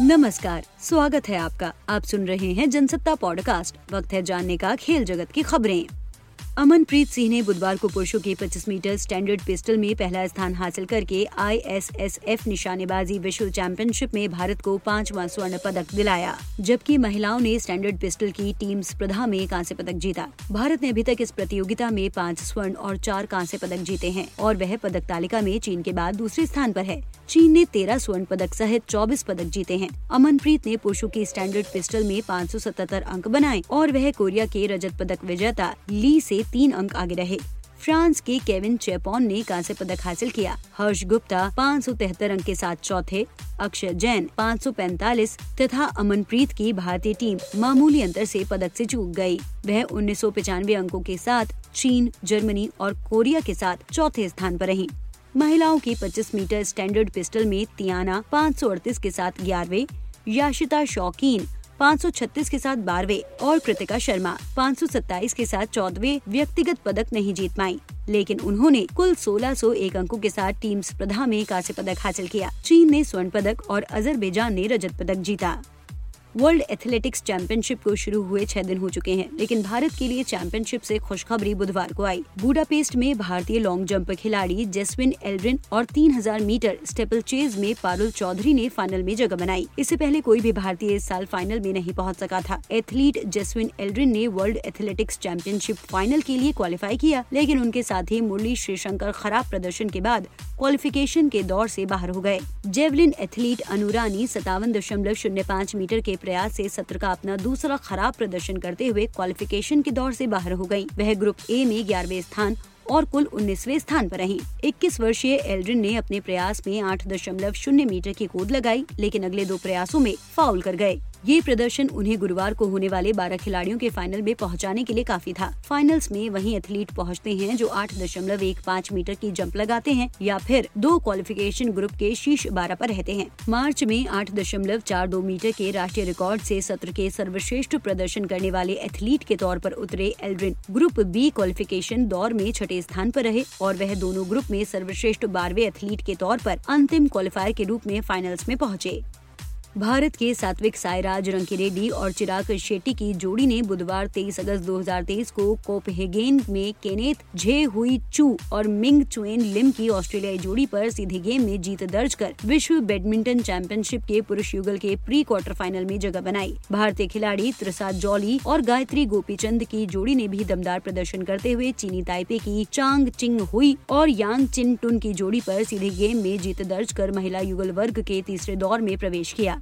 नमस्कार, स्वागत है आपका। आप सुन रहे हैं जनसत्ता पॉडकास्ट। वक्त है जानने का, खेल जगत की खबरें। अमनप्रीत सिंह ने बुधवार को पुरुषों के 25 मीटर स्टैंडर्ड पिस्टल में पहला स्थान हासिल करके आईएसएसएफ निशानेबाजी विश्व चैंपियनशिप में भारत को पांचवा स्वर्ण पदक दिलाया, जबकि महिलाओं ने स्टैंडर्ड पिस्टल की टीम स्पर्धा में कांस्य पदक जीता। भारत ने अभी तक इस प्रतियोगिता में पाँच स्वर्ण और चार कांस्य पदक जीते हैं, और वह पदक तालिका में चीन के बाद दूसरे स्थान पर है। चीन ने तेरह स्वर्ण पदक सहित चौबीस पदक जीते हैं। अमनप्रीत ने पुरुषों की स्टैंडर्ड पिस्टल में 577 अंक बनाए, और वह कोरिया के रजत पदक विजेता ली से तीन अंक आगे रहे। फ्रांस के केविन चेपॉन ने कांस्य पदक हासिल किया। हर्ष गुप्ता पाँच सौ तिहत्तर अंक के साथ चौथे, अक्षय जैन 545 तथा अमनप्रीत की भारतीय टीम मामूली अंतर से पदक से चूक गई। वह उन्नीस अंकों के साथ चीन, जर्मनी और कोरिया के साथ चौथे स्थान पर रही। महिलाओं की 25 मीटर स्टैंडर्ड पिस्टल में तियाना 538 के साथ ग्यारहवे, याशिता शौकीन 536 के साथ बारहवे और कृतिका शर्मा 527 के साथ चौदहवे व्यक्तिगत पदक नहीं जीत पाई। लेकिन उन्होंने कुल 1601 अंकों के साथ टीम स्पर्धा में कांस्य पदक हासिल किया। चीन ने स्वर्ण पदक और अजरबैजान ने रजत पदक जीता। वर्ल्ड एथलेटिक्स चैंपियनशिप को शुरू हुए छह दिन हो चुके हैं, लेकिन भारत के लिए चैंपियनशिप से खुशखबरी बुधवार को आई। बुडापेस्ट में भारतीय लॉन्ग जंप खिलाड़ी जेसविन एल्ड्रिन और 3000 मीटर स्टेपल चेज में पारुल चौधरी ने फाइनल में जगह बनाई। इससे पहले कोई भी भारतीय इस साल फाइनल में नहीं पहुँच सका था। एथलीट जेस्विन एल्ड्रिन ने वर्ल्ड एथलेटिक्स चैंपियनशिप फाइनल के लिए क्वालिफाई किया, लेकिन उनके साथ ही मुरली श्रीशंकर खराब प्रदर्शन के बाद क्वालिफिकेशन के दौर से बाहर हो गए। जेवलिन एथलीट अनुरानी सतावन दशमलव शून्य पाँच मीटर के प्रयास से सत्र का अपना दूसरा खराब प्रदर्शन करते हुए क्वालिफिकेशन के दौर से बाहर हो गई वह ग्रुप ए में ग्यारहवे स्थान और कुल उन्नीसवे स्थान पर रही। 21 वर्षीय एल्ड्रिन ने अपने प्रयास में आठ दशमलव शून्य मीटर की कूद लगाई, लेकिन अगले दो प्रयासों में फाउल कर गए। ये प्रदर्शन उन्हें गुरुवार को होने वाले 12 खिलाड़ियों के फाइनल में पहुँचाने के लिए काफ़ी था। फाइनल्स में वही एथलीट पहुँचते हैं जो आठ दशमलव एक पाँच मीटर की जंप लगाते हैं या फिर दो क्वालिफिकेशन ग्रुप के शीर्ष बारह पर रहते हैं। मार्च में आठ दशमलव चार दो मीटर के राष्ट्रीय रिकॉर्ड से सत्र के सर्वश्रेष्ठ प्रदर्शन करने वाले एथलीट के तौर पर उतरे एल्ड्रिन। ग्रुप बी क्वालिफिकेशन दौर में छठे स्थान पर रहे और वह दोनों ग्रुप में सर्वश्रेष्ठ बारहवें एथलीट के तौर पर अंतिम क्वालिफायर के रूप में फाइनल्स में पहुँचे। भारत के सात्विक साईराज रंकीरेड्डी और चिराग शेट्टी की जोड़ी ने बुधवार 23 अगस्त 2023 को कोपहेगेन में केनेथ, झे हुई चू और मिंग चुएन लिम की ऑस्ट्रेलियाई जोड़ी पर सीधे गेम में जीत दर्ज कर विश्व बैडमिंटन चैंपियनशिप के पुरुष युगल के प्री क्वार्टर फाइनल में जगह बनाई। भारतीय खिलाड़ी त्रिसाद जॉली और गायत्री गोपीचंद की जोड़ी ने भी दमदार प्रदर्शन करते हुए चीनी ताइपे की चांग चिंग हुई और यांग चिन टुन की जोड़ी पर सीधे गेम में जीत दर्ज कर महिला युगल वर्ग के तीसरे दौर में प्रवेश किया।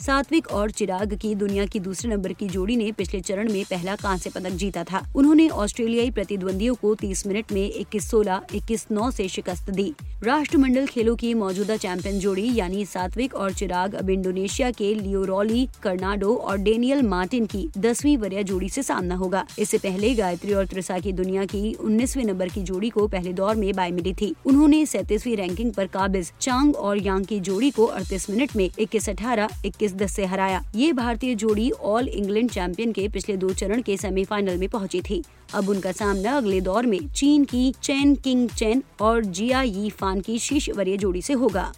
सात्विक और चिराग की दुनिया की दूसरे नंबर की जोड़ी ने पिछले चरण में पहला कांस्य पदक जीता था। उन्होंने ऑस्ट्रेलियाई प्रतिद्वंदियों को 30 मिनट में 21-16, 21-9 से शिकस्त दी। राष्ट्रमंडल खेलों की मौजूदा चैंपियन जोड़ी यानी सात्विक और चिराग अब इंडोनेशिया के लियोरोली कर्नाडो और डेनियल मार्टिन की दसवीं वरिया जोड़ी से सामना होगा। इससे पहले गायत्री और त्रिसा की दुनिया की उन्नीसवे नंबर की जोड़ी को पहले दौर में बाय मिली थी। उन्होंने सैतीसवीं रैंकिंग पर काबिज चांग और यांग की जोड़ी को अड़तीस मिनट में इक्कीस अठारह इक्कीस दस ऐसी हराया। ये भारतीय जोड़ी ऑल इंग्लैंड चैंपियन के पिछले दो चरण के सेमीफाइनल में पहुँची थी। अब उनका सामना अगले दौर में चीन की चैन किंग चैन और जिया यी फान की शीर्ष वरीय जोड़ी से होगा।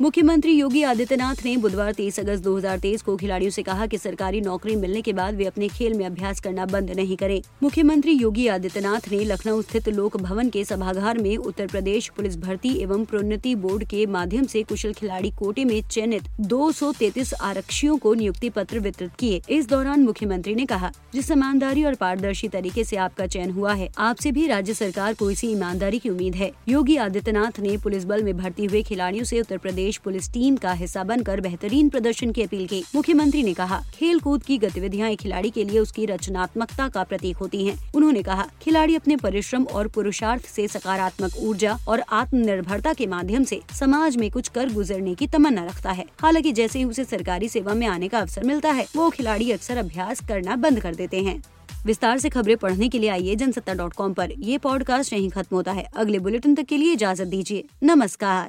मुख्यमंत्री योगी आदित्यनाथ ने बुधवार 23 अगस्त 2023 को खिलाड़ियों से कहा कि सरकारी नौकरी मिलने के बाद वे अपने खेल में अभ्यास करना बंद नहीं करें। मुख्यमंत्री योगी आदित्यनाथ ने लखनऊ स्थित लोक भवन के सभागार में उत्तर प्रदेश पुलिस भर्ती एवं प्रोन्नति बोर्ड के माध्यम से कुशल खिलाड़ी कोटे में चयनित 233 आरक्षियों को नियुक्ति पत्र वितरित किए। इस दौरान मुख्यमंत्री ने कहा, जिस ईमानदारी और पारदर्शी तरीके ऐसी आपका चयन हुआ है, आपसे भी राज्य सरकार को इसी ईमानदारी की उम्मीद है। योगी आदित्यनाथ ने पुलिस बल में भर्ती हुए खिलाड़ियों ऐसी उत्तर प्रदेश पुलिस टीम का हिस्सा बनकर बेहतरीन प्रदर्शन की अपील की। मुख्यमंत्री ने कहा खेल कूद की गतिविधियाँ एक खिलाड़ी के लिए उसकी रचनात्मकता का प्रतीक होती है। उन्होंने कहा, खिलाड़ी अपने परिश्रम और पुरुषार्थ ऐसी सकारात्मक ऊर्जा और आत्मनिर्भरता के माध्यम ऐसी समाज में कुछ कर गुजरने की तमन्ना रखता है। हालाँकि जैसे ही उसे सरकारी सेवा में आने का अवसर मिलता है, वो खिलाड़ी अक्सर अभ्यास करना बंद कर देते हैं। विस्तार से खबरें पढ़ने के लिए आइए जनसत्ता डॉट कॉम आरोप ये पॉडकास्ट यहीं खत्म होता है। अगले बुलेटिन तक के लिए इजाज़त दीजिए। नमस्कार।